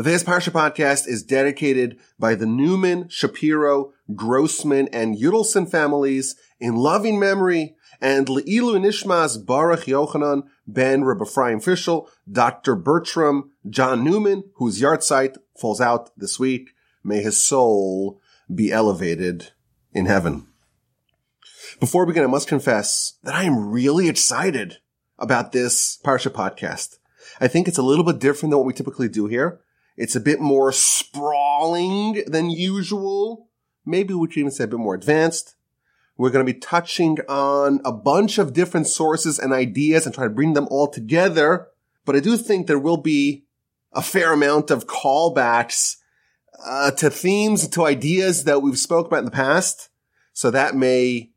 This Parsha podcast is dedicated by the Newman, Shapiro, Grossman, and Yudelson families in loving memory and Le'ilu Nishmas Baruch Yochanan Ben Reb Ephraim Fischel, Dr. Bertram John Newman, whose yahrzeit falls out this week. May his soul be elevated in heaven. Before we begin, I must confess that I am really excited about this Parsha podcast. I think it's a little bit different than what we typically do here. It's a bit more sprawling than usual. Maybe we could even say a bit more advanced. We're going to be touching on a bunch of different sources and ideas and try to bring them all together. But I do think there will be a fair amount of callbacks uh, to themes, to ideas that we've spoke about in the past. So that may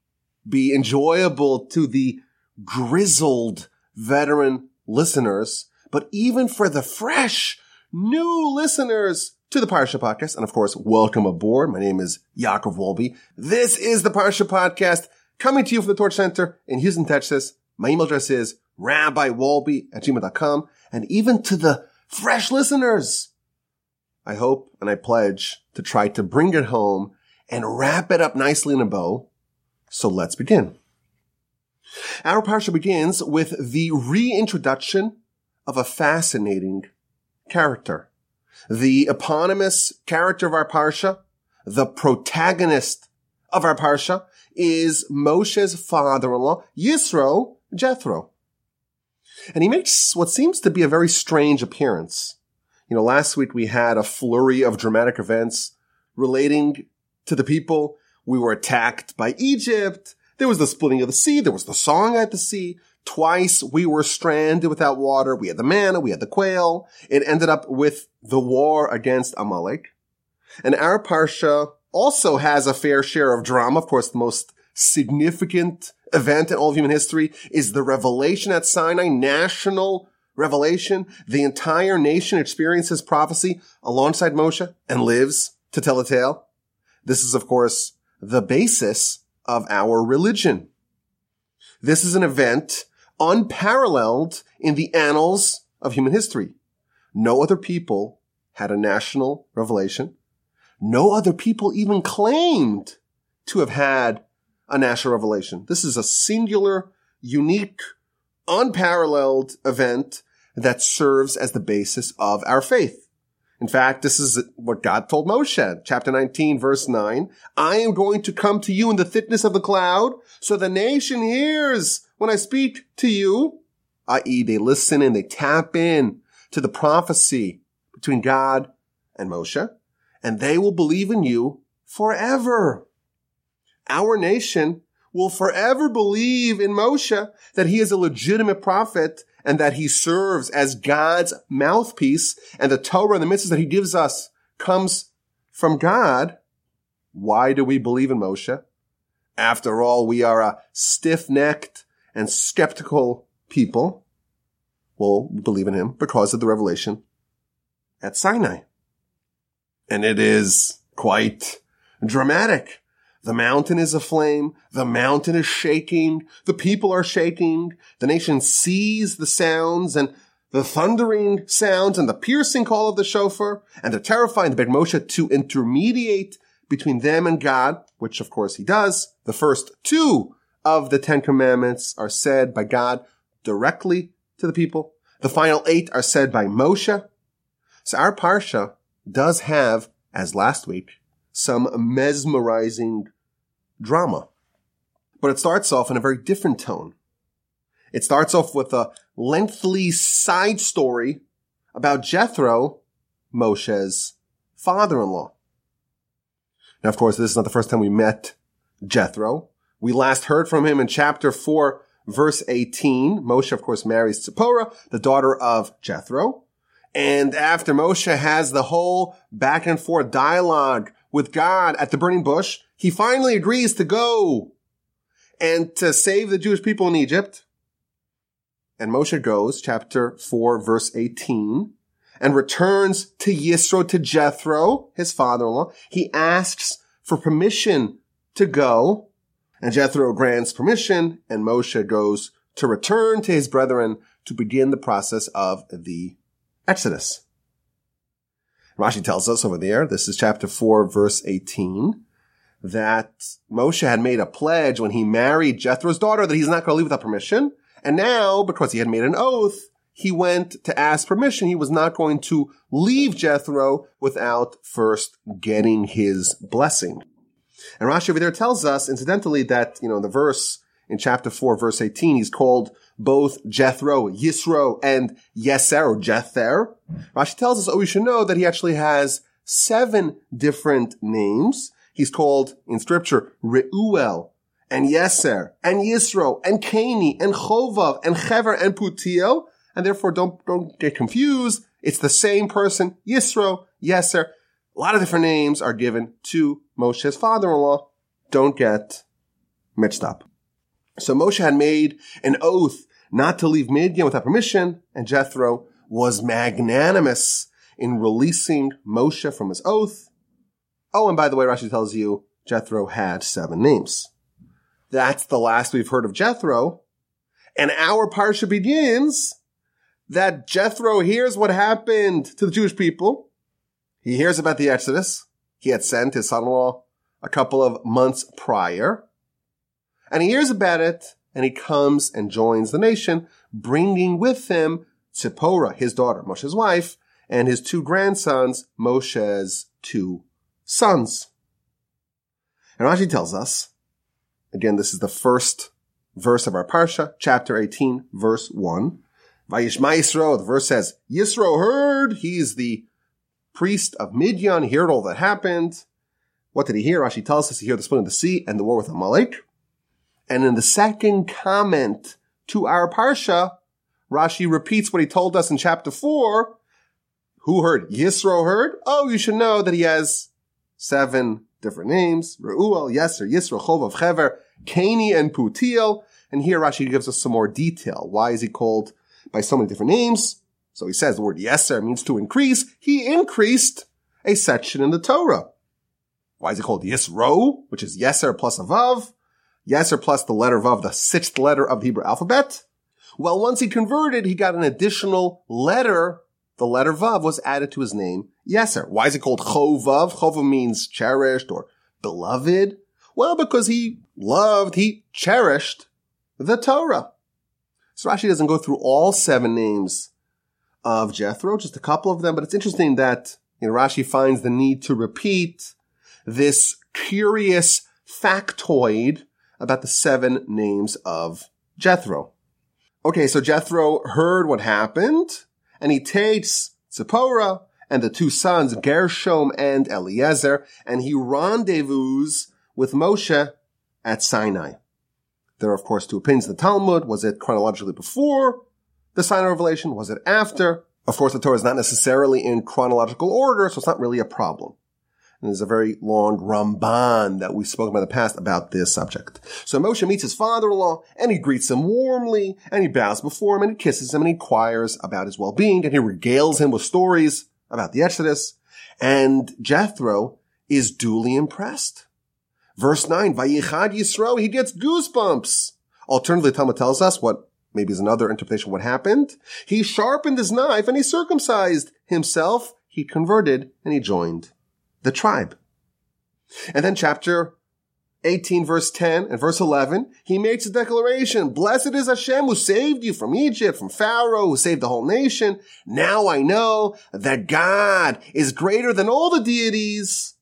be enjoyable to the grizzled veteran listeners. But even for the fresh, new listeners to the Parsha Podcast. And of course, welcome aboard. My name is Yaakov Wolbe. This is the Parsha Podcast coming to you from the Torch Center in Houston, Texas. My email address is rabbiwolbe at gmail.com. And even to the fresh listeners, I hope and I pledge to try to bring it home and wrap it up nicely in a bow. So let's begin. Our Parsha begins with the reintroduction of a fascinating character. The eponymous character of our Parsha, the protagonist of our Parsha, is Moshe's father-in-law, Yisro Jethro. And he makes what seems to be a very strange appearance. You know, last week we had a flurry of dramatic events relating to the people. We were attacked by Egypt. There was the splitting of the sea. There was the song at the sea. Twice we were stranded without water. We had the manna. We had the quail. It ended up with the war against Amalek. And our Parsha also has a fair share of drama. Of course, the most significant event in all of human history is the revelation at Sinai, national revelation. The entire nation experiences prophecy alongside Moshe and lives to tell a tale. This is, of course, the basis of our religion. This is an event unparalleled in the annals of human history. No other people had a national revelation. No other people even claimed to have had a national revelation. This is a singular, unique, unparalleled event that serves as the basis of our faith. In fact, this is what God told Moshe, chapter 19, verse 9. I am going to come to you in the thickness of the cloud, so the nation hears when I speak to you, i.e. they listen and they tap in to the prophecy between God and Moshe, and they will believe in you forever. Our nation will forever believe in Moshe that he is a legitimate prophet and that he serves as God's mouthpiece and the Torah and the mitzvahs that he gives us comes from God. Why do we believe in Moshe? After all, we are a stiff-necked and skeptical people. will believe in him because of the revelation at Sinai. And it is quite dramatic. The mountain is aflame. The mountain is shaking. The people are shaking. The nation sees the sounds and the thundering sounds and the piercing call of the shofar, and they're terrifying the big Moshe to intermediate between them and God, which of course he does. The first two of the Ten Commandments are said by God directly to the people. The final eight are said by Moshe. So our Parsha does have, as last week, some mesmerizing drama. But it starts off in a very different tone. It starts off with a lengthy side story about Jethro, Moshe's father-in-law. Now, of course, this is not the first time we met Jethro. We last heard from him in chapter 4, verse 18. Moshe, of course, marries Zipporah, the daughter of Jethro. And after Moshe has the whole back and forth dialogue with God at the burning bush, he finally agrees to go and to save the Jewish people in Egypt. And Moshe goes, chapter 4, verse 18, and returns to Yisro, to Jethro, his father-in-law. He asks for permission to go, and Jethro grants permission, and Moshe goes to return to his brethren to begin the process of the Exodus. Rashi tells us over there, this is chapter 4, verse 18, that Moshe had made a pledge when he married Jethro's daughter that he's not going to leave without permission. And now, because he had made an oath, he went to ask permission. He was not going to leave Jethro without first getting his blessing. And Rashi over there tells us, incidentally, that, you know, the verse in chapter 4, verse 18, he's called both Jethro, Yisro, and Yeser, or Jether. Rashi tells us, oh, we should know that he actually has seven different names. He's called in scripture Reuel, and Yeser, and Yisro, and Kani, and Chovav, and Chever, and Putiel. And therefore, don't, don't get confused. It's the same person, Yisro, Yeser. A lot of different names are given to Moshe's father-in-law. Don't get mixed up. So Moshe had made an oath not to leave Midian without permission, and Jethro was magnanimous in releasing Moshe from his oath. Oh, and by the way, Rashi tells you Jethro had seven names. That's the last we've heard of Jethro. And our parsha begins that Jethro hears what happened to the Jewish people. He hears about the Exodus. He had sent his son-in-law a couple of months prior. And he hears about it and he comes and joins the nation, bringing with him Zipporah, his daughter, Moshe's wife, and his two grandsons, Moshe's two sons. And Rashi tells us, again, this is the first verse of our Parsha, chapter 18, verse 1. Vayishma Yisro, the verse says, Yisro heard, he's the priest of Midian, he heard all that happened. What did he hear? Rashi tells us he heard the splitting of the sea and the war with Amalek. And in the second comment to our Parsha, Rashi repeats what he told us in chapter four. Who heard? Yisro heard? Oh, you should know that he has seven different names. Reuel, Yeser, Yisro, Chovav, Chever, Kani, and Putiel. And here Rashi gives us some more detail. Why is he called by so many different names? So he says the word Yeser means to increase. He increased a section in the Torah. Why is it called Yisro, which is Yeser plus a Vav? Yeser plus the letter Vav, the sixth letter of the Hebrew alphabet. Well, once he converted, he got an additional letter. The letter Vav was added to his name, Yeser. Why is it called Chovav? Chovav means cherished or beloved. Well, because he loved, he cherished the Torah. So Rashi doesn't go through all seven names of Jethro, just a couple of them, but it's interesting that you know, Rashi finds the need to repeat this curious factoid about the seven names of Jethro. Okay, so Jethro heard what happened, and he takes Zipporah and the two sons, Gershom and Eliezer, and he rendezvous with Moshe at Sinai. There are, of course, two opinions in the Talmud. Was it chronologically before the Sinai revelation? Was it after? Of course, the Torah is not necessarily in chronological order, so it's not really a problem. And there's a very long Ramban that we've spoken about in the past about this subject. So Moshe meets his father-in-law and he greets him warmly and he bows before him and he kisses him and he inquires about his well-being and he regales him with stories about the Exodus. And Jethro is duly impressed. Verse 9, Vayichad Yisro, he gets goosebumps. Alternatively, Talmud tells us what maybe is another interpretation of what happened. He sharpened his knife and he circumcised himself. He converted and he joined the tribe. And then chapter 18 verse 10 and verse 11, he makes a declaration. Blessed is Hashem who saved you from Egypt, from Pharaoh, who saved the whole nation. Now I know that God is greater than all the deities.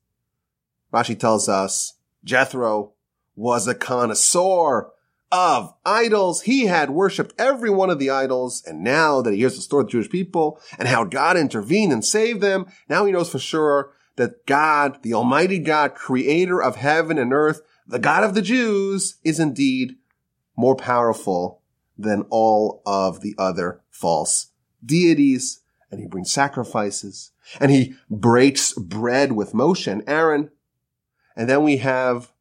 Rashi tells us Jethro was a connoisseur of idols. He had worshipped every one of the idols. And now that he hears the story of the Jewish people and how God intervened and saved them, now he knows for sure that God, the Almighty God, creator of heaven and earth, the God of the Jews, is indeed more powerful than all of the other false deities. And he brings sacrifices and he breaks bread with Moshe and Aaron. And then we have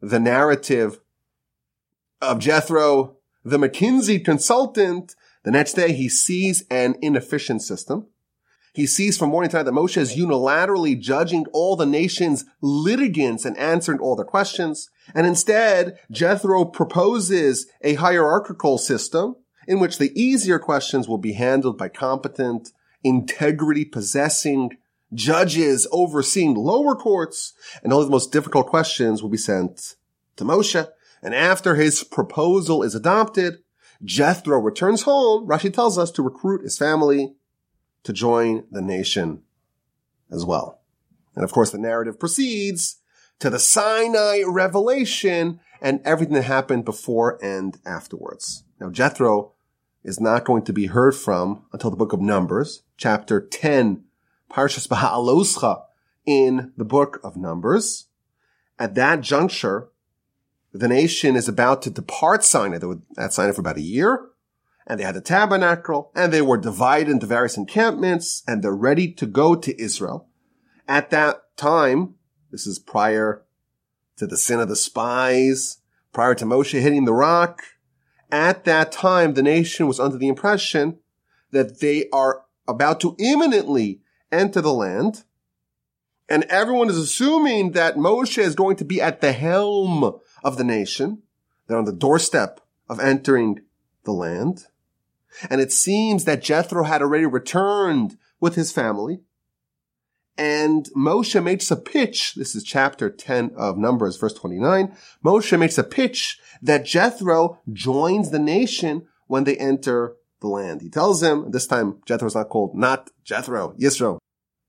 the narrative of Jethro, the McKinsey consultant. The next day he sees an inefficient system. He sees from morning to night that Moshe is unilaterally judging all the nation's litigants and answering all their questions. And instead, Jethro proposes a hierarchical system in which the easier questions will be handled by competent, integrity possessing judges overseeing lower courts, and all the most difficult questions will be sent to Moshe. And after his proposal is adopted, Jethro returns home, Rashi tells us, to recruit his family to join the nation as well. And of course, the narrative proceeds to the Sinai revelation and everything that happened before and afterwards. Now, Jethro is not going to be heard from until the book of Numbers, chapter 10, Parshas Beha'aloscha in the book of Numbers. At that juncture, the nation is about to depart Sinai. They were at Sinai for about a year, and they had the tabernacle, and they were divided into various encampments, and they're ready to go to Israel. At that time, this is prior to the sin of the spies, prior to Moshe hitting the rock. At that time, the nation was under the impression that they are about to imminently enter the land. And everyone is assuming that Moshe is going to be at the helm of the nation. They're on the doorstep of entering the land. And it seems that Jethro had already returned with his family. And Moshe makes a pitch. This is chapter 10 of Numbers, verse 29. Moshe makes a pitch that Jethro joins the nation when they enter the land. He tells him, this time Jethro's not called not Jethro, Yisro,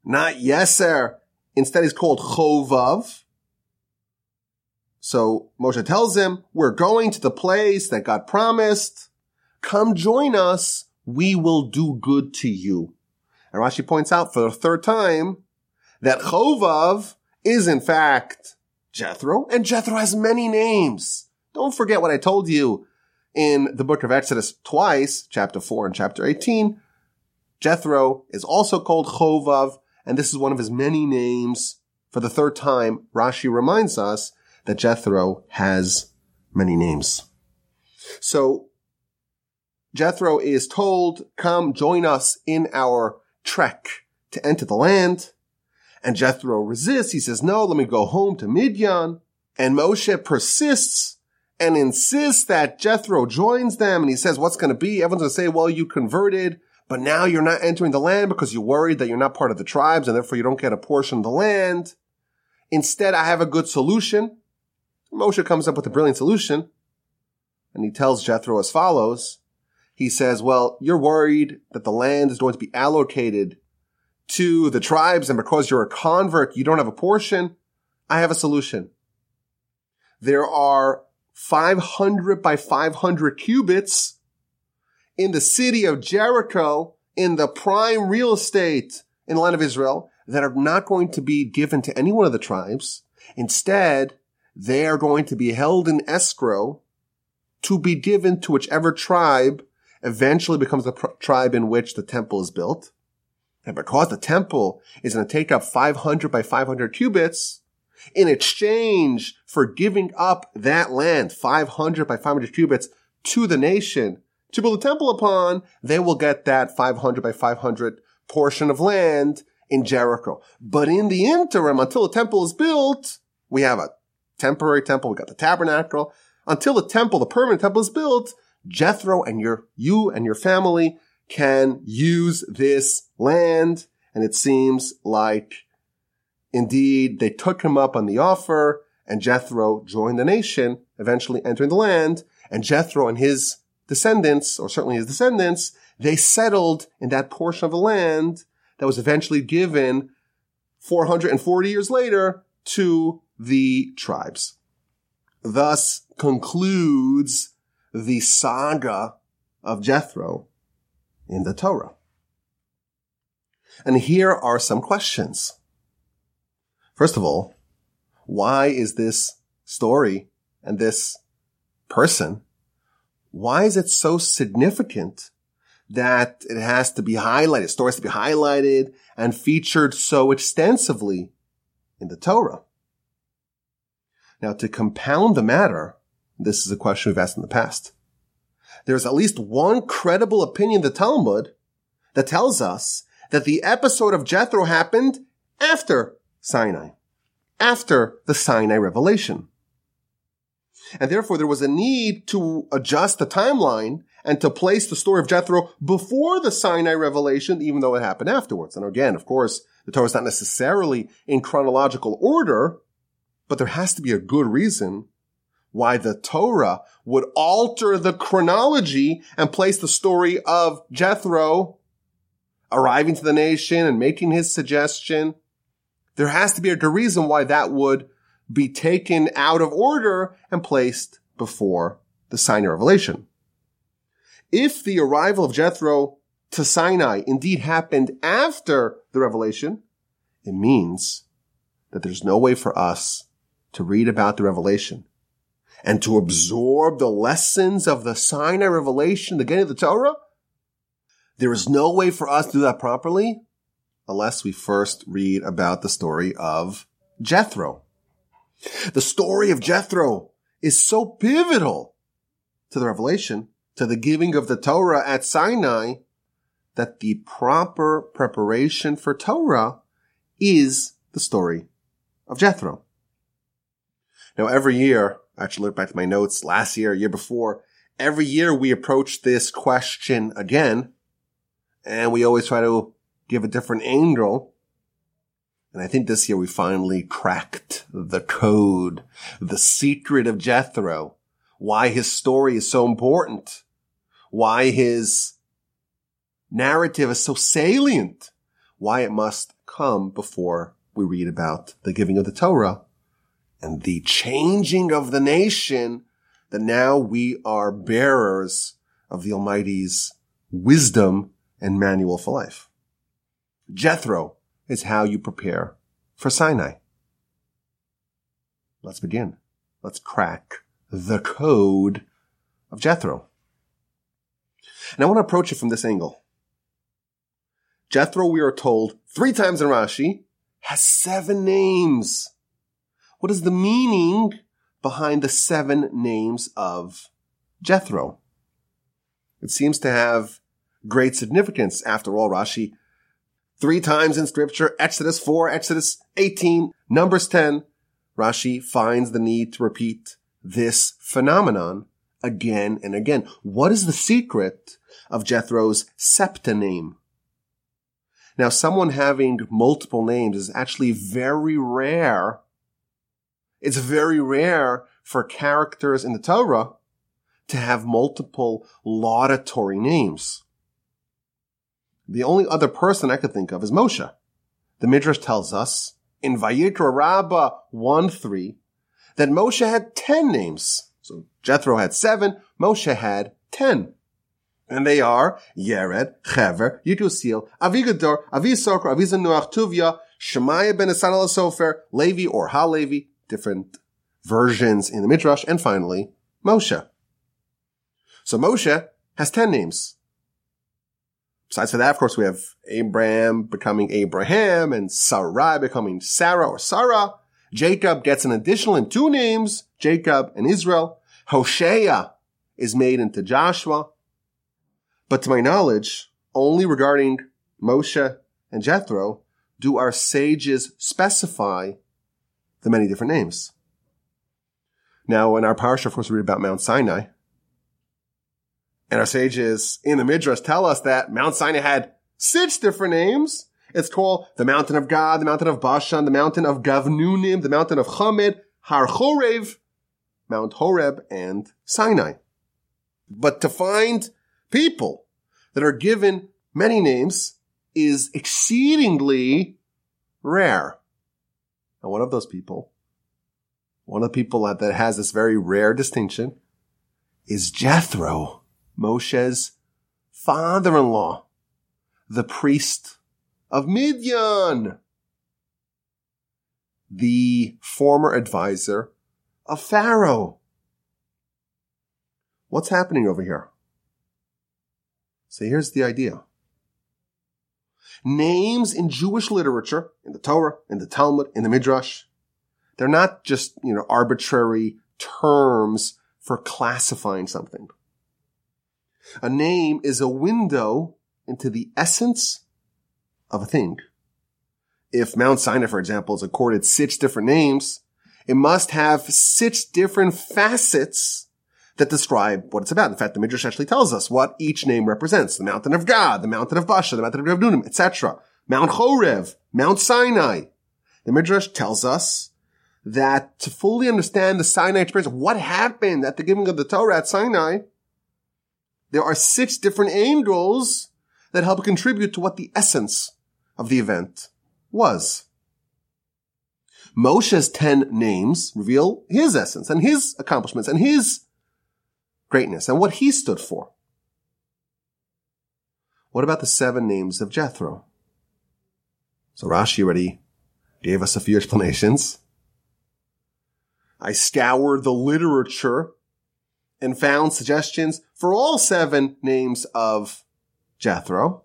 not Yeser. Instead, he's called Chovav. So Moshe tells him, we're going to the place that God promised. Come join us. We will do good to you. And Rashi points out for the third time that Chovav is in fact Jethro, and Jethro has many names. Don't forget what I told you in the book of Exodus twice, chapter 4 and chapter 18. Jethro is also called Chovav, and this is one of his many names. For the third time, Rashi reminds us that Jethro has many names. So Jethro is told, come join us in our trek to enter the land. And Jethro resists. He says, no, let me go home to Midian. And Moshe persists and insists that Jethro joins them. And he says, what's going to be? Everyone's going to say, well, you converted, but now you're not entering the land because you're worried that you're not part of the tribes and therefore you don't get a portion of the land. Instead, I have a good solution. Moshe comes up with a brilliant solution. And he tells Jethro as follows. He says, well, you're worried that the land is going to be allocated to the tribes and because you're a convert, you don't have a portion. I have a solution. There are 500 by 500 cubits in the city of Jericho in the prime real estate in the land of Israel that are not going to be given to any one of the tribes. Instead, they are going to be held in escrow to be given to whichever tribe eventually becomes the pr- tribe in which the temple is built. And because the temple is going to take up 500 by 500 cubits, in exchange for giving up that land, 500 by 500 cubits, to the nation to build a temple upon, they will get that 500 by 500 portion of land in Jericho. But in the interim, until the temple is built, we have a temporary temple, we got the tabernacle. Until the temple, the permanent temple is built, Jethro and your, you and your family can use this land. And it seems like indeed they took him up on the offer and Jethro joined the nation, eventually entering the land. And Jethro and his descendants, or certainly his descendants, they settled in that portion of the land that was eventually given 440 years later to the tribes. Thus concludes the saga of Jethro in the Torah. And here are some questions. First of all, why is this story and this person, why is it so significant that it has to be highlighted, stories to be highlighted and featured so extensively in the Torah? Now, to compound the matter, this is a question we've asked in the past there's at least one credible opinion in the Talmud that tells us that the episode of Jethro happened after Sinai, after the Sinai revelation. And therefore there was a need to adjust the timeline and to place the story of Jethro before the Sinai revelation, even though it happened afterwards. And again, of course, The Torah is not necessarily in chronological order, but there has to be a good reason why the Torah would alter the chronology and place the story of Jethro arriving to the nation and making his suggestion. There has to be a good reason why that would be taken out of order and placed before the Sinai revelation. If the arrival of Jethro to Sinai indeed happened after the revelation, it means that there's no way for us to read about the revelation and to absorb the lessons of the Sinai revelation, the getting of the Torah. There is no way for us to do that properly unless we first read about the story of Jethro. The story of Jethro is so pivotal to the revelation, to the giving of the Torah at Sinai, that the proper preparation for Torah is the story of Jethro. Now, every year, I actually look back to my notes last year, year before, every year we approach this question again, and we always try to give a different angle. And I think this year we finally cracked the code, the secret of Jethro, why his story is so important, why his narrative is so salient, why it must come before we read about the giving of the Torah and the changing of the nation that now we are bearers of the Almighty's wisdom and manual for life. Jethro is how you prepare for Sinai. Let's begin. Let's crack the code of Jethro. And I want to approach it from this angle. Jethro, we are told three times in Rashi, has seven names. What is the meaning behind the seven names of Jethro? It seems to have great significance. After all, Rashi, three times in scripture, Exodus 4, Exodus 18, Numbers 10, Rashi finds the need to repeat this phenomenon again and again. What is the secret of Jethro's septa name? Now, someone having multiple names is actually very rare. It's very rare for characters in the Torah to have multiple laudatory names. The only other person I could think of is Moshe. The Midrash tells us in Vayikra Rabbah 1-3 that Moshe had 10 names. So Jethro had seven, Moshe had 10. And they are Yered, Chever, Yitusil, Avigador, Avisokra, Avizanuach, Tuvia, Shemaiah ben Asan al Sofer, Levi or Ha-Levi, different versions in the Midrash, and finally, Moshe. So Moshe has 10 names. Besides for that, of course, we have Abram becoming Abraham and Sarai becoming Sarah or Sarah. Jacob gets an additional in two names, Jacob and Israel. Hosea is made into Joshua. But to my knowledge, only regarding Moshe and Jethro do our sages specify the many different names. Now, in our parsha, of course, we read about Mount Sinai. And our sages in the Midrash tell us that Mount Sinai had six different names. It's called the mountain of God, the mountain of Bashan, the mountain of Gavnunim, the mountain of Chamed, Har Chorev, Mount Horeb, and Sinai. But to find people that are given many names is exceedingly rare. And one of those people, one of the people that, that has this very rare distinction is Jethro, Moshe's father-in-law, the priest of Midian, the former advisor of Pharaoh. What's happening over here? So here's the idea. Names in Jewish literature, in the Torah, in the Talmud, in the Midrash, they're not just, you know, arbitrary terms for classifying something. A name is a window into the essence of a thing. If Mount Sinai, for example, is accorded six different names, it must have six different facets that describe what it's about. In fact, the Midrash actually tells us what each name represents. The mountain of God, the mountain of Basha, the mountain of Gavnunim, etc. Mount Chorev, Mount Sinai. The Midrash tells us that to fully understand the Sinai experience, what happened at the giving of the Torah at Sinai, there are six different angels that help contribute to what the essence of the event was. Moshe's ten names reveal his essence and his accomplishments and his greatness and what he stood for. What about the seven names of Jethro? So Rashi already gave us a few explanations. I scoured the literature and found suggestions for all seven names of Jethro.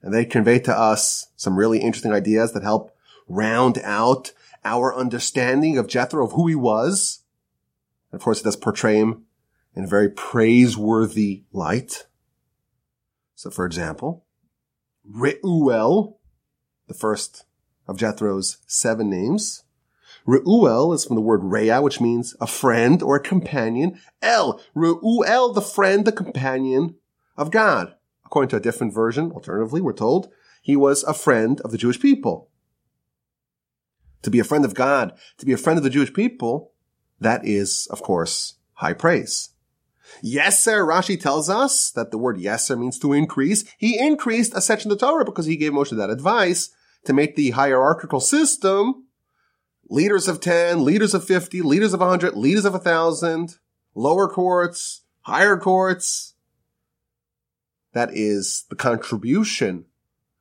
And they convey to us some really interesting ideas that help round out our understanding of Jethro, of who he was. And of course, it does portray him in a very praiseworthy light. So for example, Reuel, the first of Jethro's seven names. Reuel is from the word Rea, which means a friend or a companion. El, Reuel, the friend, the companion of God. According to a different version, alternatively, we're told he was a friend of the Jewish people. To be a friend of God, to be a friend of the Jewish people, that is, of course, high praise. Yeser, Rashi tells us that the word yeser means to increase. He increased a section of the Torah because he gave Moshe that advice to make the hierarchical system leaders of 10, leaders of 50, leaders of 100, leaders of 1,000, lower courts, higher courts. That is the contribution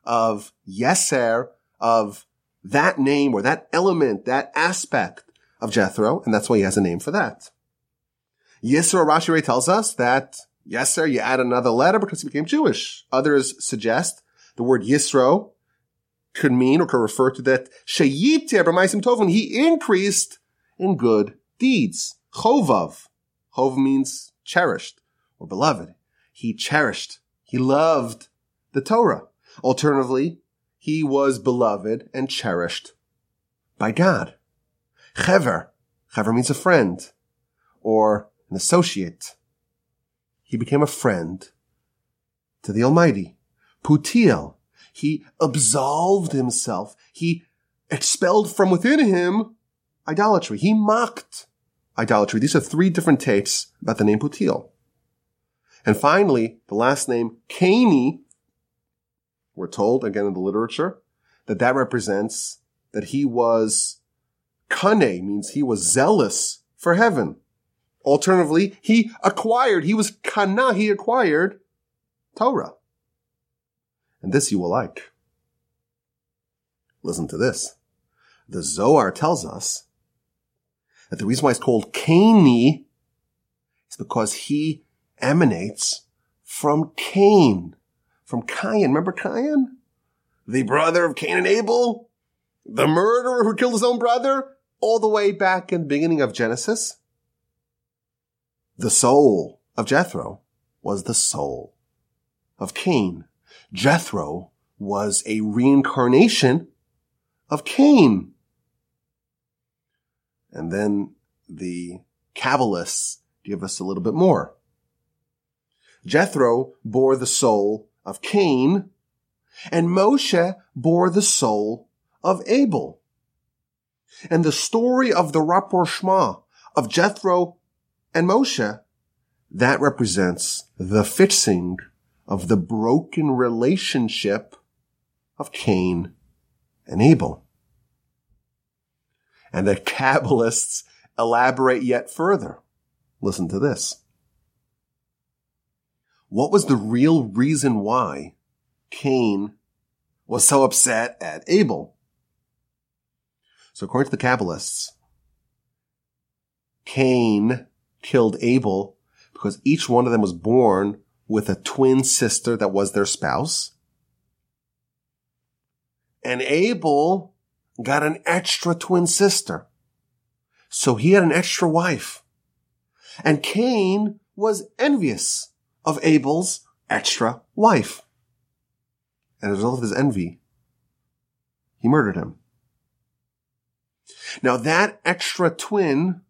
of Yeser, of that name or that element, that aspect of Jethro, and that's why he has a name for that. Yisro Rashi tells us that Yeser, you add another letter because he became Jewish. Others suggest the word Yisro could mean or could refer to that Shayiter b'maisim tovim, he increased in good deeds. Chovav. Chov means cherished or beloved. He cherished. He loved the Torah. Alternatively, he was beloved and cherished by God. Chever. Chever means a friend or an associate. He became a friend to the Almighty. Putiel. He absolved himself. He expelled from within him idolatry. He mocked idolatry. These are three different tapes about the name Putiel. And finally, the last name, Cani, we're told again in the literature that that represents that he was kane means he was zealous for heaven. Alternatively, he acquired, he was kana, he acquired Torah. And this you will like. Listen to this. The Zohar tells us that the reason why it's called Cani is because he emanates from Cain, from Cain. Remember Cain? The brother of Cain and Abel? The murderer who killed his own brother? All the way back in the beginning of Genesis? The soul of Jethro was the soul of Cain. Jethro was a reincarnation of Cain. And then the Kabbalists give us a little bit more. Jethro bore the soul of Cain, and Moshe bore the soul of Abel. And the story of the rapprochement of Jethro and Moshe, that represents the fixing of the broken relationship of Cain and Abel. And the Kabbalists elaborate yet further. Listen to this. What was the real reason why Cain was so upset at Abel? So according to the Kabbalists, Cain killed Abel because each one of them was born with a twin sister that was their spouse. And Abel got an extra twin sister. So he had an extra wife. And Cain was envious of Abel's extra wife. And as a result of his envy, he murdered him. Now that extra twin,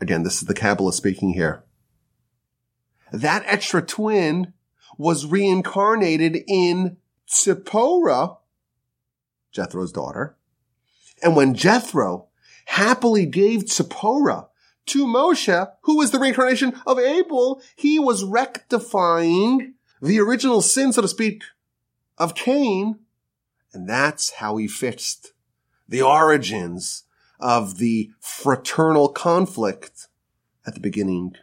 again, this is the Kabbalah speaking here that extra twin was reincarnated in Tzipporah, Jethro's daughter. And when Jethro happily gave Tzipporah to Moshe, who was the reincarnation of Abel, he was rectifying the original sin, so to speak, of Cain. And that's how he fixed the origins of the fraternal conflict at the beginning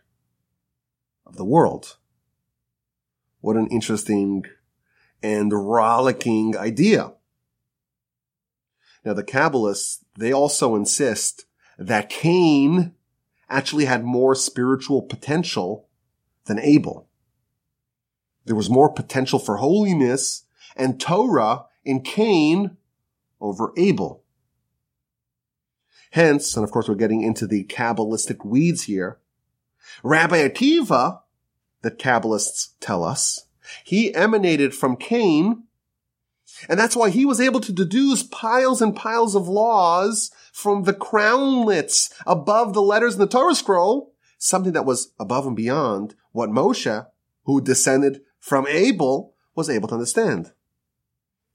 of the world. What an interesting and rollicking idea. Now the Kabbalists, they also insist that Cain actually had more spiritual potential than Abel. There was more potential for holiness and Torah in Cain over Abel. Hence, and of course we're getting into the Kabbalistic weeds here, Rabbi Akiva, that Kabbalists tell us, he emanated from Cain, and that's why he was able to deduce piles and piles of laws from the crownlets above the letters in the Torah scroll, something that was above and beyond what Moshe, who descended from Abel, was able to understand.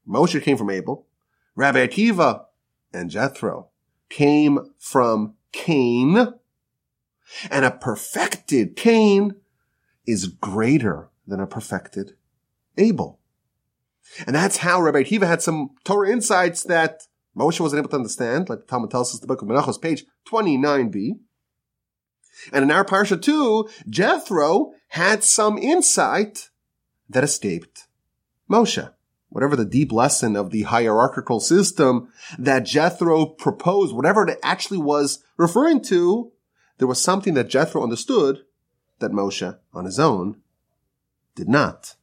Moshe came from Abel. Rabbi Akiva and Jethro came from Cain. And a perfected Cain is greater than a perfected Abel. And that's how Rabbi Akiva had some Torah insights that Moshe wasn't able to understand, like the Talmud tells us the book of Menachos, page 29b. And in our parsha too, Jethro had some insight that escaped Moshe. Whatever the deep lesson of the hierarchical system that Jethro proposed, whatever it actually was referring to, there was something that Jethro understood that Moshe on his own did not.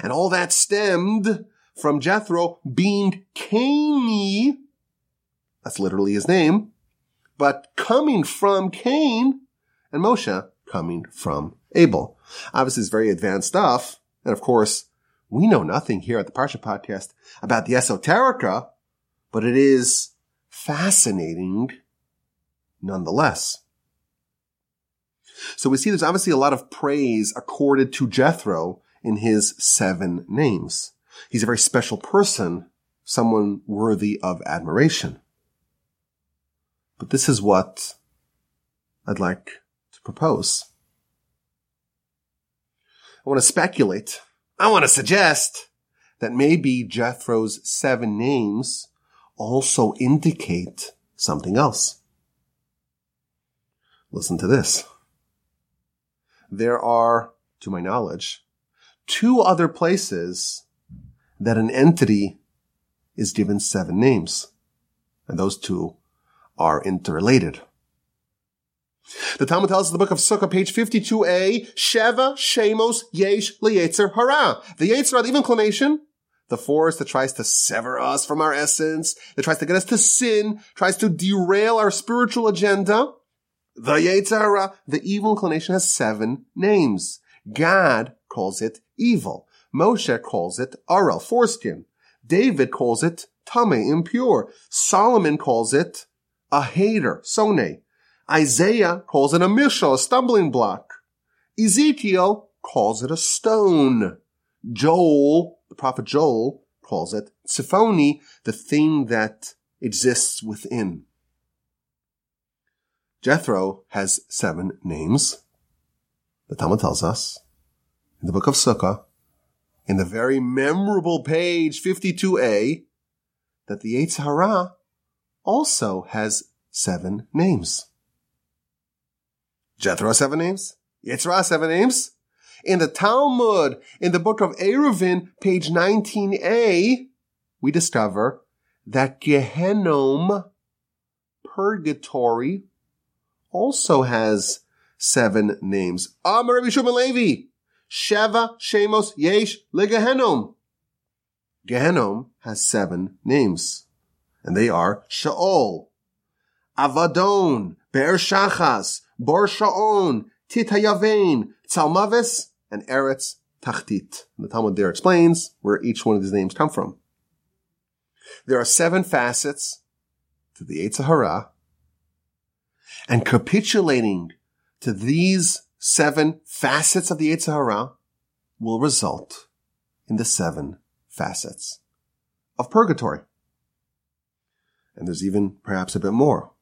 And all that stemmed from Jethro being Cainy. That's literally his name. But coming from Cain and Moshe coming from Abel. Obviously, it's very advanced stuff. And of course, we know nothing here at the Parsha podcast about the esoterica, but it is fascinating nonetheless. So we see there's obviously a lot of praise accorded to Jethro in his seven names. He's a very special person, someone worthy of admiration. But this is what I'd like to propose. I want to speculate. I want to suggest that maybe Jethro's seven names also indicate something else. Listen to this. There are, to my knowledge, two other places that an entity is given seven names. And those two are interrelated. The Talmud tells us in the book of Sukkah, page 52a, Sheva Shemos Yesh Liyetzer Hara. The Yetzer, the inclination, the force that tries to sever us from our essence, that tries to get us to sin, tries to derail our spiritual agenda. The Yetzer the evil inclination has seven names. God calls it evil. Moshe calls it Arel, foreskin. David calls it Tame, impure. Solomon calls it a hater, Sone. Isaiah calls it a mishal, a stumbling block. Ezekiel calls it a stone. Joel, the prophet Joel, calls it Siphoni, the thing that exists within. Jethro has seven names. The Talmud tells us in the book of Sukkah, in the very memorable page 52a, that the Yetzer Hara also has seven names. Jethro seven names. Yetzer Hara seven names. In the Talmud, in the book of Eruvin, page 19a, we discover that Gehenom, purgatory, also has seven names. Amar Rabbi Levi, Sheva Shemos Yesh Legehenom. Gehenom has seven names, and they are Shaol, Avadon, Be'er Shachas, Bor Sha'on, Titayavein, Tzalmavis, and Eretz Tachtit. The Talmud there explains where each one of these names come from. There are seven facets to the Yetzer Hara, and capitulating to these seven facets of the Yetzer Hara will result in the seven facets of purgatory. And there's even perhaps a bit more.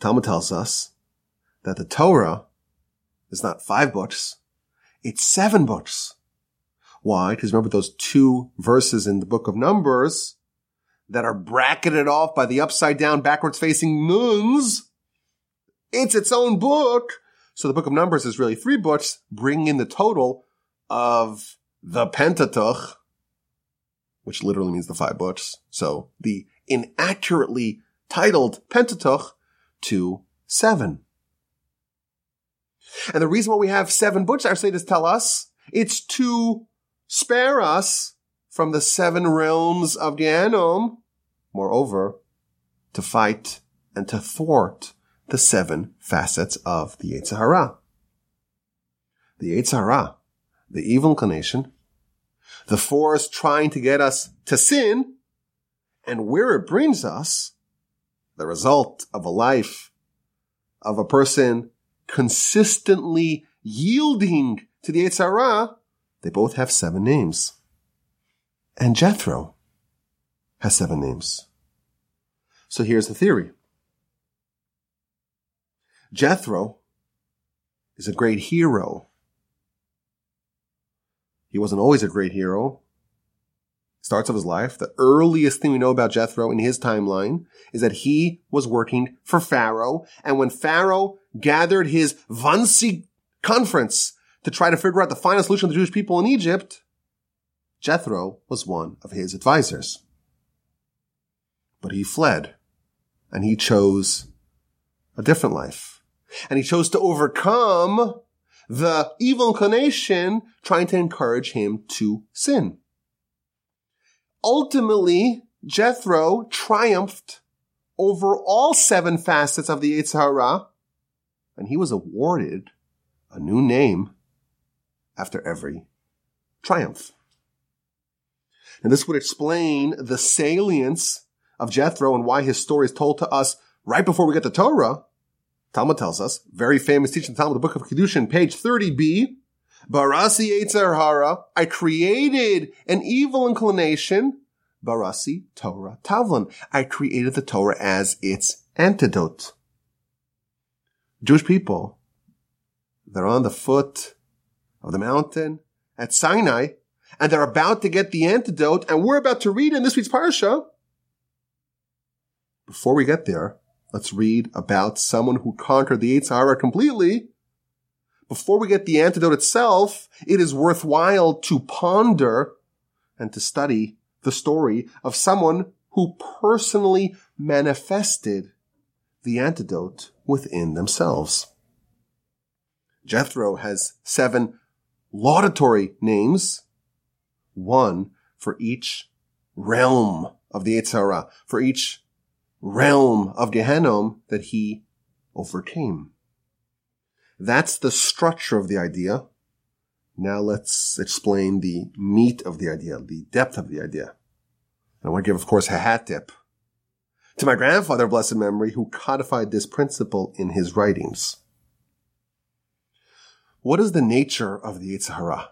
Talmud tells us that the Torah is not five books, it's seven books. Why? Because remember those two verses in the book of Numbers that are bracketed off by the upside down backwards facing moons. It's its own book. So the book of Numbers is really three books, bringing in the total of the Pentateuch, which literally means the five books. So the inaccurately titled Pentateuch to seven. And the reason why we have seven books, our sages tell us, it's to spare us from the seven realms of Gehenom. Moreover, to fight and to thwart the seven facets of the Yetzer Hara. The Yetzer Hara, the evil inclination, the force trying to get us to sin, and where it brings us, the result of a life of a person consistently yielding to the Yetzer Hara, they both have seven names. And Jethro has seven names. So here's the theory. Jethro is a great hero. He wasn't always a great hero. Starts of his life. The earliest thing we know about Jethro in his timeline is that he was working for Pharaoh. And when Pharaoh gathered his Wannsee conference to try to figure out the final solution of the Jewish people in Egypt, Jethro was one of his advisors. But he fled and he chose a different life. And he chose to overcome the evil inclination trying to encourage him to sin. Ultimately, Jethro triumphed over all seven facets of the Yetzer Hara, and he was awarded a new name after every triumph. And this would explain the salience of Jethro and why his story is told to us right before we get to Torah. Talmud tells us, very famous teaching Talmud, the book of Kiddushin, page 30b, Barasi Yetzer Hara, I created an evil inclination, Barasi Torah Tavlin. I created the Torah as its antidote. Jewish people, they're on the foot of the mountain at Sinai, and they're about to get the antidote, and we're about to read in this week's parsha. Before we get there, let's read about someone who conquered the Yetzer Hara completely. Before we get the antidote itself, it is worthwhile to ponder and to study the story of someone who personally manifested the antidote within themselves. Jethro has seven laudatory names, one for each realm of the Yetzer for each realm of Gehenom that he overcame. That's the structure of the idea. Now let's explain the meat of the idea, the depth of the idea. I want to give, of course, a hat tip to my grandfather, blessed memory, who codified this principle in his writings. What is the nature of the Yetzer Hara?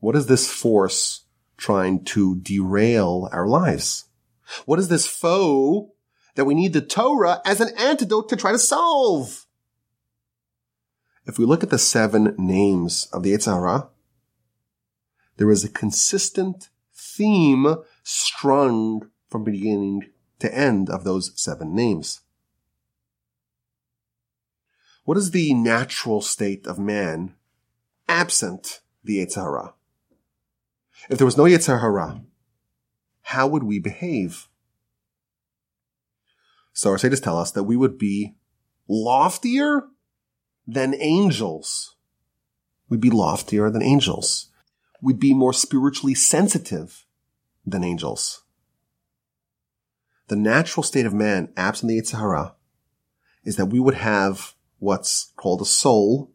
What is this force trying to derail our lives? What is this foe that we need the Torah as an antidote to try to solve? If we look at the seven names of the Yetzer there is a consistent theme strung from beginning to end of those seven names. What is the natural state of man absent the Yetzer If there was no Yetzer Hara, how would we behave? So our sages tell us that we would be loftier than angels. We'd be loftier than angels. We'd be more spiritually sensitive than angels. The natural state of man, absent the Yetzer Hara, is that we would have what's called a soul,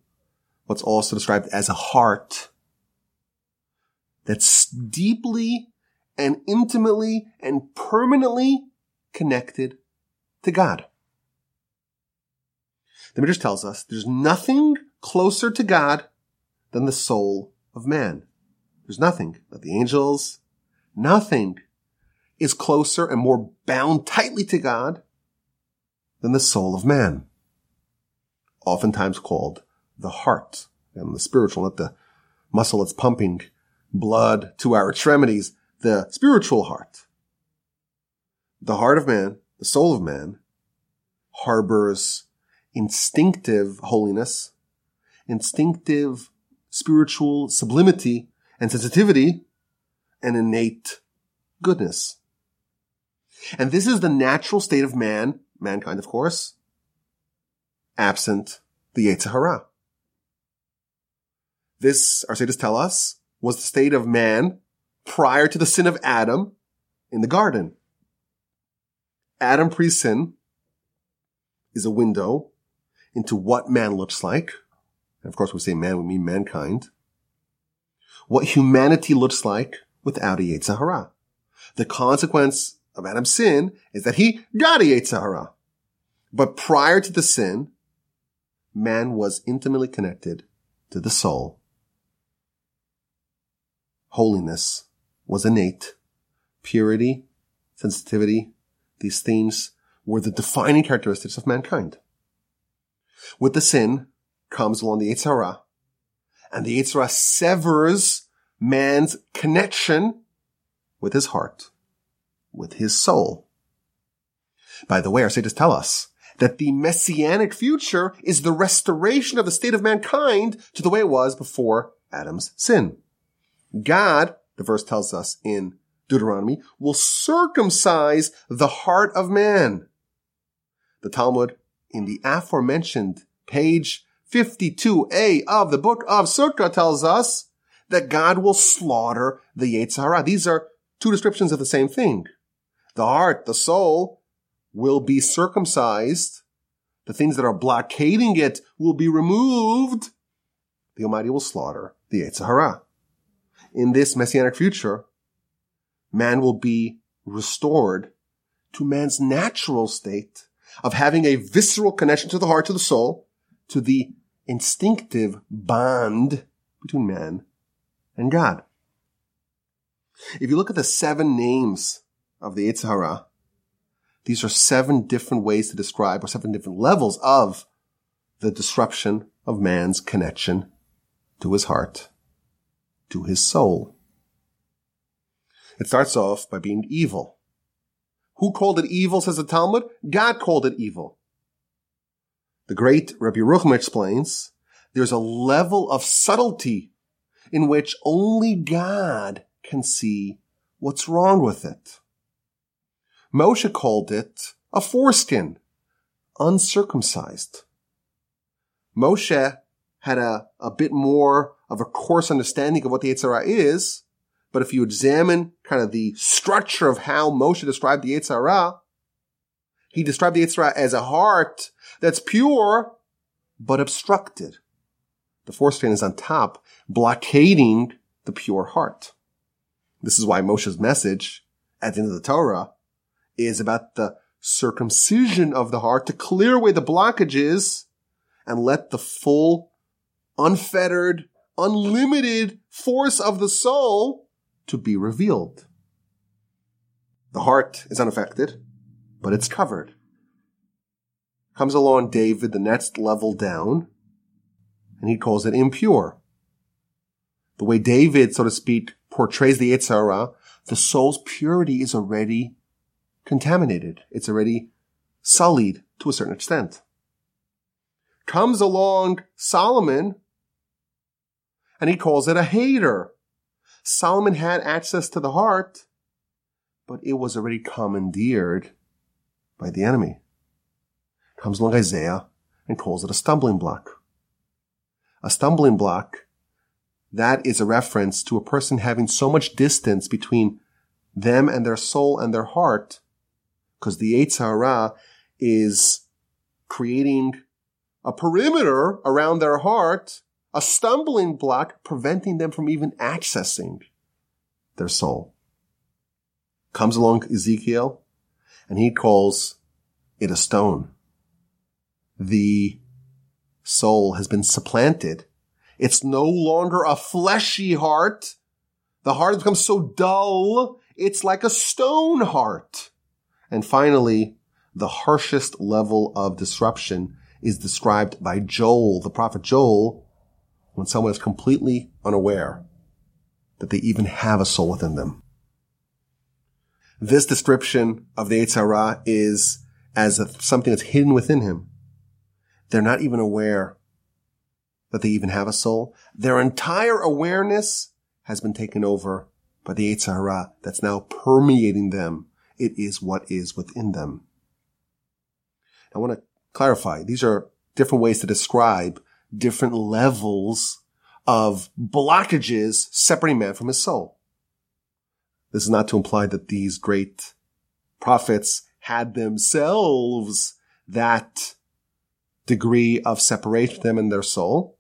what's also described as a heart, that's deeply and intimately and permanently connected to God. The Midrash tells us there's nothing closer to God than the soul of man. There's nothing. Not the angels, nothing is closer and more bound tightly to God than the soul of man. Oftentimes called the heart and the spiritual, not the muscle that's pumping blood to our extremities, the spiritual heart. The heart of man, the soul of man, harbors instinctive holiness, instinctive spiritual sublimity and sensitivity, and innate goodness. And this is the natural state of man, mankind of course, absent the Yetzer Hara. This, our sages tell us, was the state of man prior to the sin of Adam in the garden. Adam pre-sin is a window into what man looks like. And of course, we say man, we mean mankind. What humanity looks like without a Yetzer The consequence of Adam's sin is that he got a Yetzer But prior to the sin, man was intimately connected to the soul. Holiness was innate. Purity, sensitivity, these themes were the defining characteristics of mankind. With the sin comes along the Yetzer and the Yetzer severs man's connection with his heart, with his soul. By the way, our sages tell us that the messianic future is the restoration of the state of mankind to the way it was before Adam's sin. God, the verse tells us in Deuteronomy, will circumcise the heart of man. The Talmud, in the aforementioned page 52a of the book of Sukkah tells us that God will slaughter the Yetzer Hara. These are two descriptions of the same thing. The heart, the soul, will be circumcised. The things that are blockading it will be removed. The Almighty will slaughter the Yetzer Hara. In this messianic future, man will be restored to man's natural state of having a visceral connection to the heart, to the soul, to the instinctive bond between man and God. If you look at the seven names of the Yetzer these are seven different ways to describe or seven different levels of the disruption of man's connection to his heart, to his soul. It starts off by being evil. Who called it evil, says the Talmud? God called it evil. The great Rabbi Yerucham explains, there's a level of subtlety in which only God can see what's wrong with it. Moshe called it a foreskin, uncircumcised. Moshe had a, a bit more of a coarse understanding of what the Yetzer Hara is, but if you examine kind of the structure of how Moshe described the Yetzer Hara, he described the Yetzer Hara as a heart that's pure, but obstructed. The force foreskin is on top, blockading the pure heart. This is why Moshe's message at the end of the Torah is about the circumcision of the heart to clear away the blockages and let the full, unfettered, unlimited force of the soul to be revealed. The heart is unaffected, but it's covered. Comes along David, the next level down, and he calls it impure. The way David, so to speak, portrays the Yetzer Hara, the soul's purity is already contaminated. It's already sullied to a certain extent. Comes along Solomon, and he calls it a hater. Solomon had access to the heart, but it was already commandeered by the enemy. Comes along Isaiah and calls it a stumbling block. A stumbling block, that is a reference to a person having so much distance between them and their soul and their heart, because the Yetzer Hara is creating a perimeter around their heart a stumbling block preventing them from even accessing their soul. Comes along Ezekiel and he calls it a stone. The soul has been supplanted. It's no longer a fleshy heart. The heart has become so dull, it's like a stone heart. And finally, the harshest level of disruption is described by Joel, the prophet Joel, when someone is completely unaware that they even have a soul within them. This description of the Yetzer is as a, something that's hidden within him. They're not even aware that they even have a soul. Their entire awareness has been taken over by the Yetzer that's now permeating them. It is what is within them. I want to clarify. These are different ways to describe different levels of blockages separating man from his soul. This is not to imply that these great prophets had themselves that degree of separation them and their soul,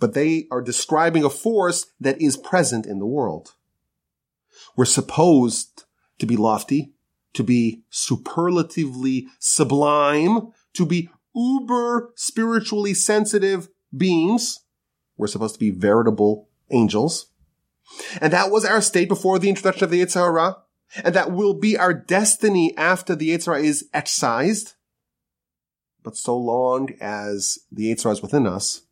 but they are describing a force that is present in the world. We're supposed to be lofty, to be superlatively sublime, to be uber spiritually sensitive beings. We're supposed to be veritable angels. And that was our state before the introduction of the Yetzer Hara. And that will be our destiny after the Yetzer Hara is excised. But so long as the Yetzer Hara is within us,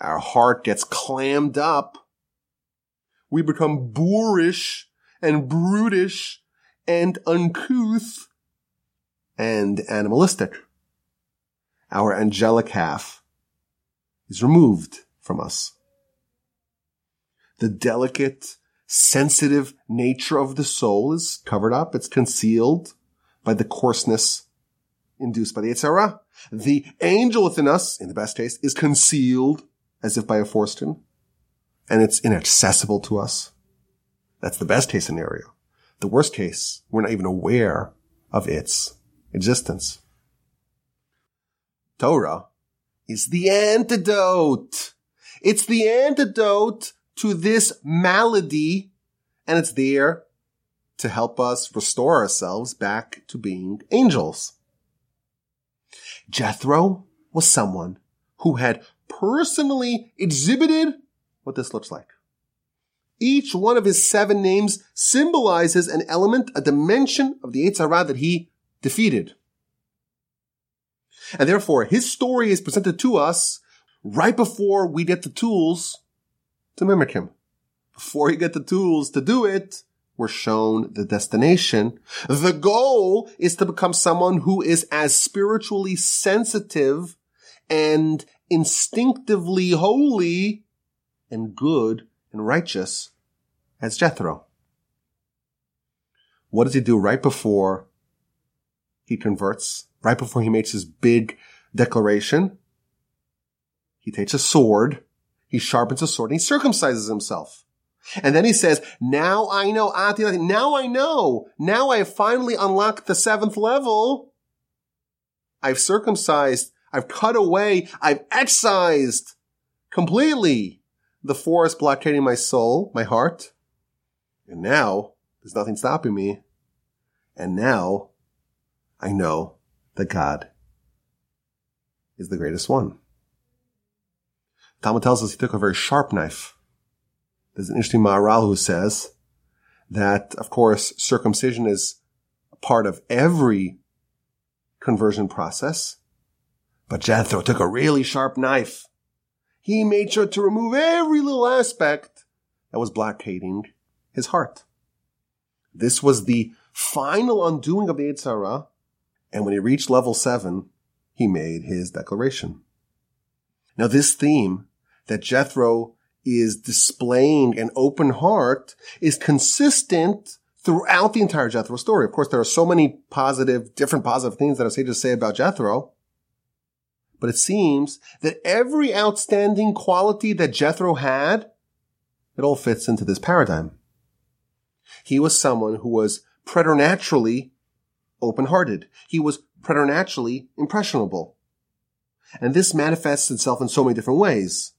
our heart gets clammed up. We become boorish and brutish and uncouth and animalistic. Our angelic half is removed from us. The delicate, sensitive nature of the soul is covered up. It's concealed by the coarseness induced by the Yetzer The angel within us, in the best case, is concealed as if by a forceton, and it's inaccessible to us. That's the best case scenario. The worst case, we're not even aware of its existence. Torah is the antidote. It's the antidote to this malady, and it's there to help us restore ourselves back to being angels. Jethro was someone who had personally exhibited what this looks like. Each one of his seven names symbolizes an element, a dimension of the Yetzer Hara that he defeated. And therefore, his story is presented to us right before we get the tools to mimic him. Before we get the tools to do it, we're shown the destination. The goal is to become someone who is as spiritually sensitive and instinctively holy and good and righteous as Jethro. What does he do right before he converts? Right before he makes his big declaration? He takes a sword, he sharpens a sword, and he circumcises himself. And then he says, now I know, ah, now I know, now I have finally unlocked the seventh level. I've circumcised, I've cut away, I've excised completely the force blockading my soul, my heart. And now there's nothing stopping me. And now I know that God is the greatest one. Talmud tells us he took a very sharp knife. There's an interesting Maharal who says that, of course, circumcision is a part of every conversion process. But Jethro took a really sharp knife. He made sure to remove every little aspect that was blockading his heart. This was the final undoing of the Yetzer Hara, and when he reached level seven, he made his declaration. Now this theme that Jethro is displaying an open heart is consistent throughout the entire Jethro story. Of course, there are so many positive, different positive things that our sages say about Jethro. But it seems that every outstanding quality that Jethro had, it all fits into this paradigm. He was someone who was preternaturally open-hearted. He was preternaturally impressionable. And this manifests itself in so many different ways.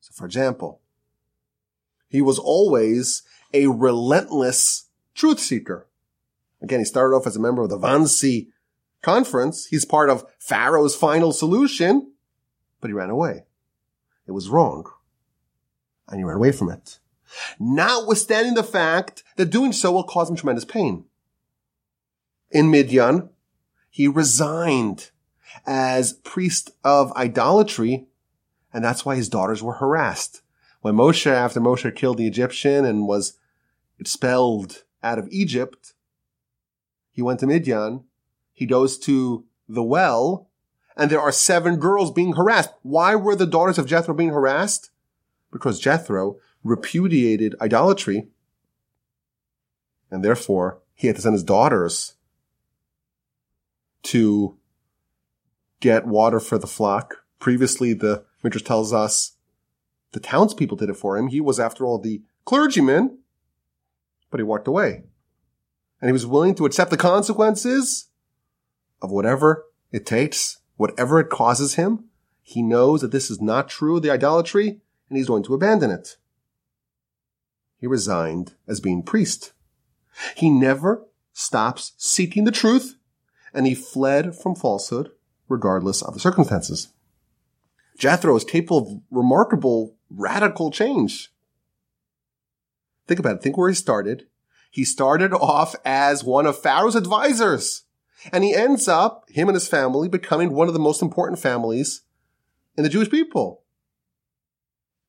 So for example, he was always a relentless truth seeker. Again, he started off as a member of the Wannsee conference. He's part of Pharaoh's final solution, but he ran away. It was wrong. And he ran away from it. notwithstanding the fact that doing so will cause him tremendous pain. In Midian, he resigned as priest of idolatry, and that's why his daughters were harassed. When Moshe, after Moshe killed the Egyptian and was expelled out of Egypt, he went to Midian. He goes to the well, and there are seven girls being harassed. Why were the daughters of Jethro being harassed? Because Jethro repudiated idolatry, and therefore he had to send his daughters to get water for the flock. Previously, the Midrash tells us the townspeople did it for him. He was, after all, the clergyman, but he walked away. And he was willing to accept the consequences of whatever it takes, whatever it causes him. He knows that this is not true, the idolatry, and he's going to abandon it. He resigned as being priest. He never stops seeking the truth, and he fled from falsehood regardless of the circumstances. Jethro is capable of remarkable radical change. Think about it. Think where he started. He started off as one of Pharaoh's advisors. And he ends up, him and his family, becoming one of the most important families in the Jewish people.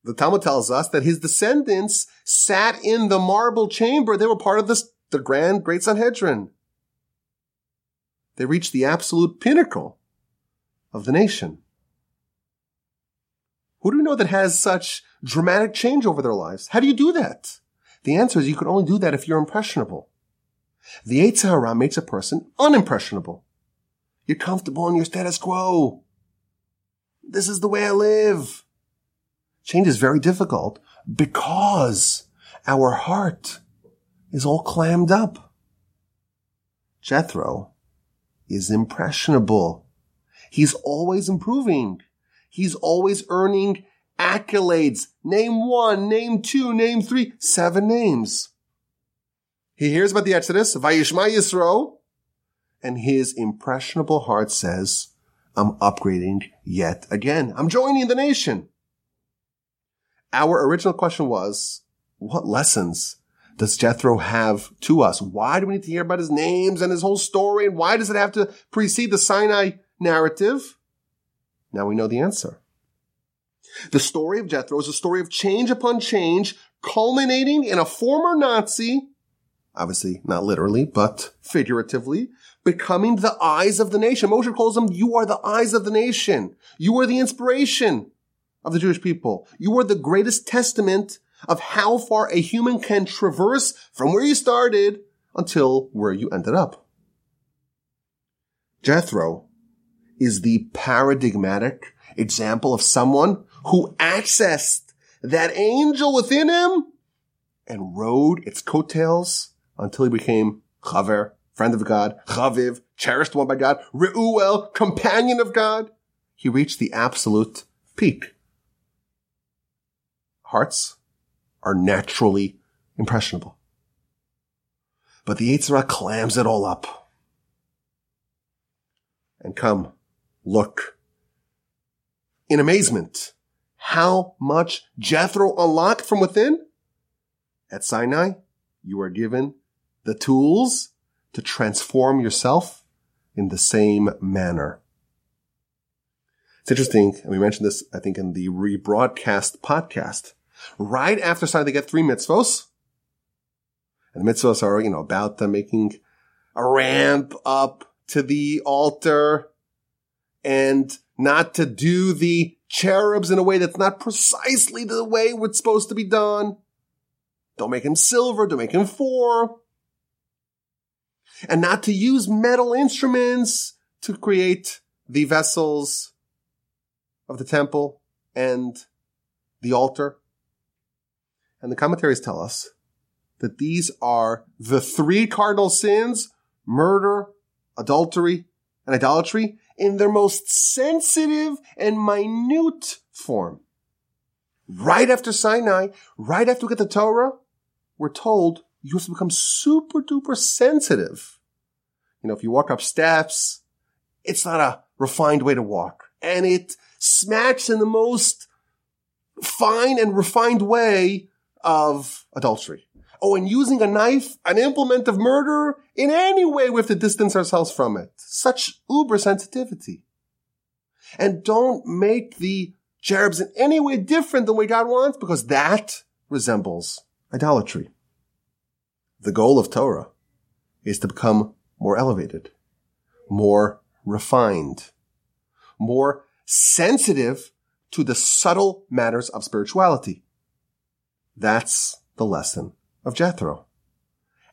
The Talmud tells us that his descendants sat in the marble chamber. They were part of this, the grand great Sanhedrin. They reached the absolute pinnacle of the nation. Who do we know that has such dramatic change over their lives? How do you do that? The answer is you can only do that if you're impressionable. The Yetzer Hara makes a person unimpressionable. You're comfortable in your status quo. This is the way I live. Change is very difficult because our heart is all clammed up. Jethro is impressionable. He's always improving. He's always earning accolades. Name one, name two, name three, seven names. He hears about the Exodus, Vayishma Yisro, and his impressionable heart says, I'm upgrading yet again. I'm joining the nation. Our original question was, what lessons does Jethro have to us? Why do we need to hear about his names and his whole story? And why does it have to precede the Sinai narrative? Now we know the answer. The story of Jethro is a story of change upon change, culminating in a former Nazi, obviously not literally, but figuratively, becoming the eyes of the nation. Moshe calls them, you are the eyes of the nation. You are the inspiration of the Jewish people. You are the greatest testament of how far a human can traverse from where you started until where you ended up. Jethro is the paradigmatic example of someone who accessed that angel within him and rode its coattails until he became Chaver, friend of God, Chaviv, cherished one by God, Reuel, companion of God. He reached the absolute peak. Hearts are naturally impressionable. But the Yetzer Hara clams it all up. And come, look in amazement how much Jethro unlocked from within. At Sinai, you are given the tools to transform yourself in the same manner. It's interesting, and we mentioned this, I think, in the rebroadcast podcast. Right after Sinai, they get three mitzvos. And the mitzvos are, you know, about them making a ramp up to the altar and not to do the cherubs in a way that's not precisely the way it's supposed to be done. Don't make him silver, don't make him four. And not to use metal instruments to create the vessels of the temple and the altar. And the commentaries tell us that these are the three cardinal sins, murder, adultery, and idolatry in their most sensitive and minute form. Right after Sinai, right after we get the Torah, we're told you have to become super duper sensitive. You know, if you walk up steps, it's not a refined way to walk. And it smacks in the most fine and refined way of adultery. Oh, and using a knife, an implement of murder, in any way we have to distance ourselves from it. Such uber sensitivity. And don't make the cherubs in any way different than what God wants because that resembles idolatry. The goal of Torah is to become more elevated, more refined, more sensitive to the subtle matters of spirituality. That's the lesson of Jethro.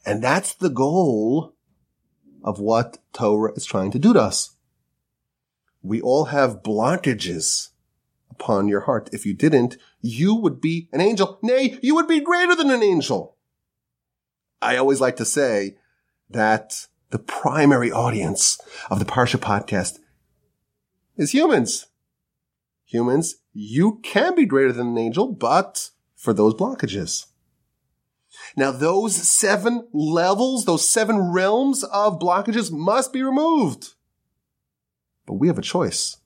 And that's the goal of what Torah is trying to do to us. We all have blockages upon your heart. If you didn't, you would be an angel. Nay, you would be greater than an angel. I always like to say that the primary audience of the Parsha podcast is humans. Humans, you can be greater than an angel, but for those blockages. Now those seven levels, those seven realms of blockages must be removed. But we have a choice.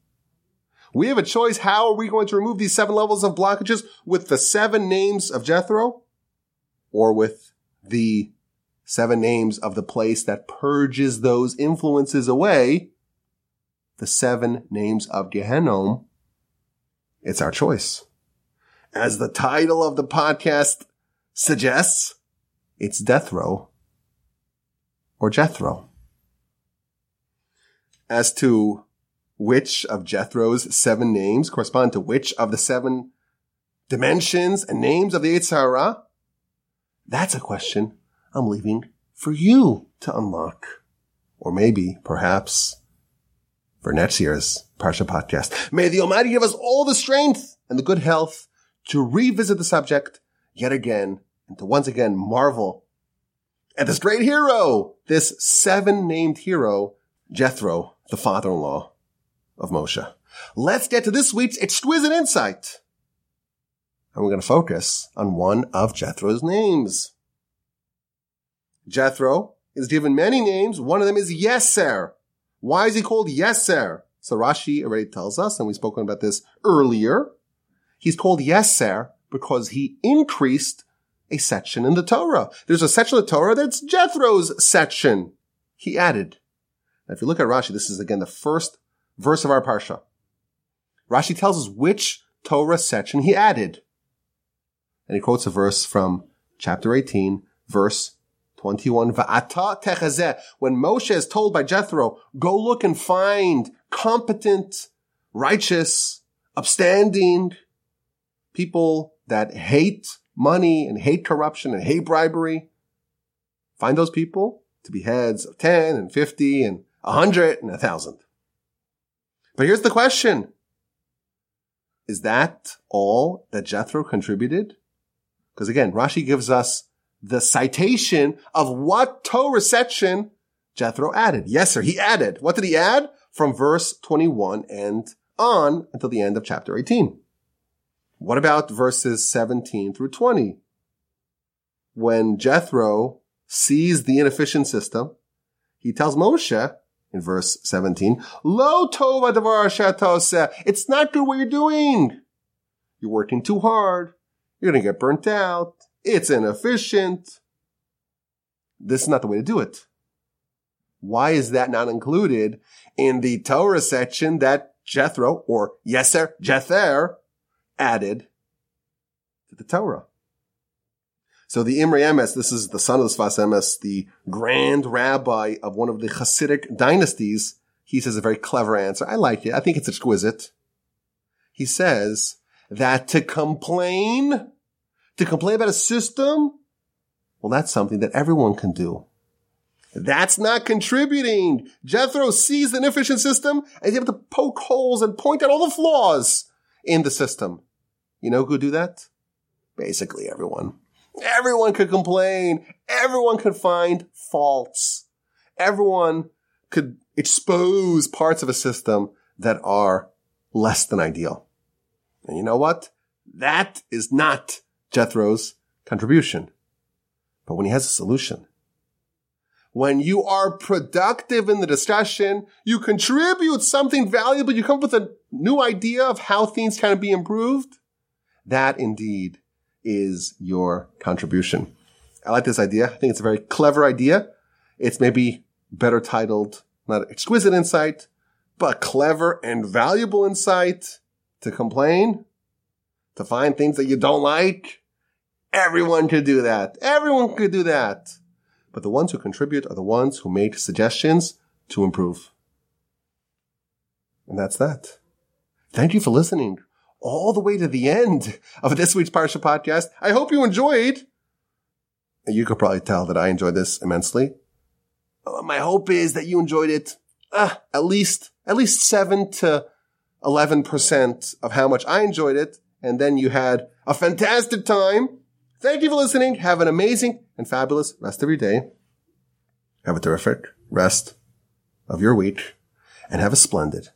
We have a choice. How are we going to remove these seven levels of blockages with the seven names of Jethro or with the seven names of the place that purges those influences away? The seven names of Gehenom. It's our choice. As the title of the podcast suggests, it's death row or Jethro. As to which of Jethro's seven names correspond to which of the seven dimensions and names of the Yetzer Hara, that's a question I'm leaving for you to unlock. Or maybe, perhaps, for next year's Parsha podcast. May the Almighty give us all the strength and the good health to revisit the subject yet again and to once again marvel at this great hero, this seven named hero, Jethro, the father-in-law of Moshe. Let's get to this week's exquisite insight. And we're going to focus on one of Jethro's names. Jethro is given many names. One of them is Yeser. Why is he called Yeser? So Rashi already tells us, and we've spoken about this earlier. He's called Yeser because he increased a section in the Torah. There's a section of the Torah that's Jethro's section. He added. Now, if you look at Rashi, this is again the first verse of our parsha. Rashi tells us which Torah section he added. And he quotes a verse from chapter 18, verse 21. Va'ata techazeh. When Moshe is told by Jethro, go look and find competent, righteous, upstanding people that hate money and hate corruption and hate bribery. Find those people to be heads of 10 and 50 and 100 and 1,000. But here's the question. Is that all that Jethro contributed? Because again, Rashi gives us the citation of what Torah section Jethro added. Yeser. He added. What did he add? From verse 21 and on until the end of chapter 18. What about verses 17 through 20? When Jethro sees the inefficient system, he tells Moshe in verse 17, Lo tova davar It's not good what you're doing. You're working too hard. You're going to get burnt out. It's inefficient. This is not the way to do it. Why is that not included in the Torah section that Jethro or Yeser, Jether added to the Torah. So the Imre Emes, this is the son of the Sfas Emes, the grand rabbi of one of the Hasidic dynasties, he says a very clever answer. I like it. I think it's exquisite. He says that to complain, to complain about a system, well, that's something that everyone can do. That's not contributing. Jethro sees the inefficient system and he's able to poke holes and point out all the flaws in the system. You know who could do that? Basically everyone. Everyone could complain. Everyone could find faults. Everyone could expose parts of a system that are less than ideal. And you know what? That is not Jethro's contribution. But when he has a solution, when you are productive in the discussion, you contribute something valuable, you come up with a new idea of how things can be improved, that indeed is your contribution. I like this idea. I think it's a very clever idea. It's maybe better titled, not exquisite insight, but clever and valuable insight to complain, to find things that you don't like. Everyone could do that. Everyone could do that. But the ones who contribute are the ones who make suggestions to improve. And that's that. Thank you for listening all the way to the end of this week's Parsha podcast. I hope you enjoyed. You could probably tell that I enjoyed this immensely. Uh, my hope is that you enjoyed it uh, at least at least seven to eleven percent of how much I enjoyed it, and then you had a fantastic time. Thank you for listening. Have an amazing and fabulous rest of your day. Have a terrific rest of your week, and have a splendid,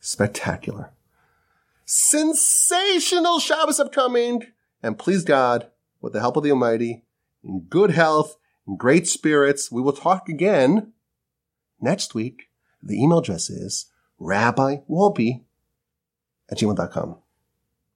spectacular, sensational Shabbos upcoming. And please God, with the help of the Almighty, in good health, in great spirits, we will talk again next week. The email address is rabbiwolbe at gmail.com.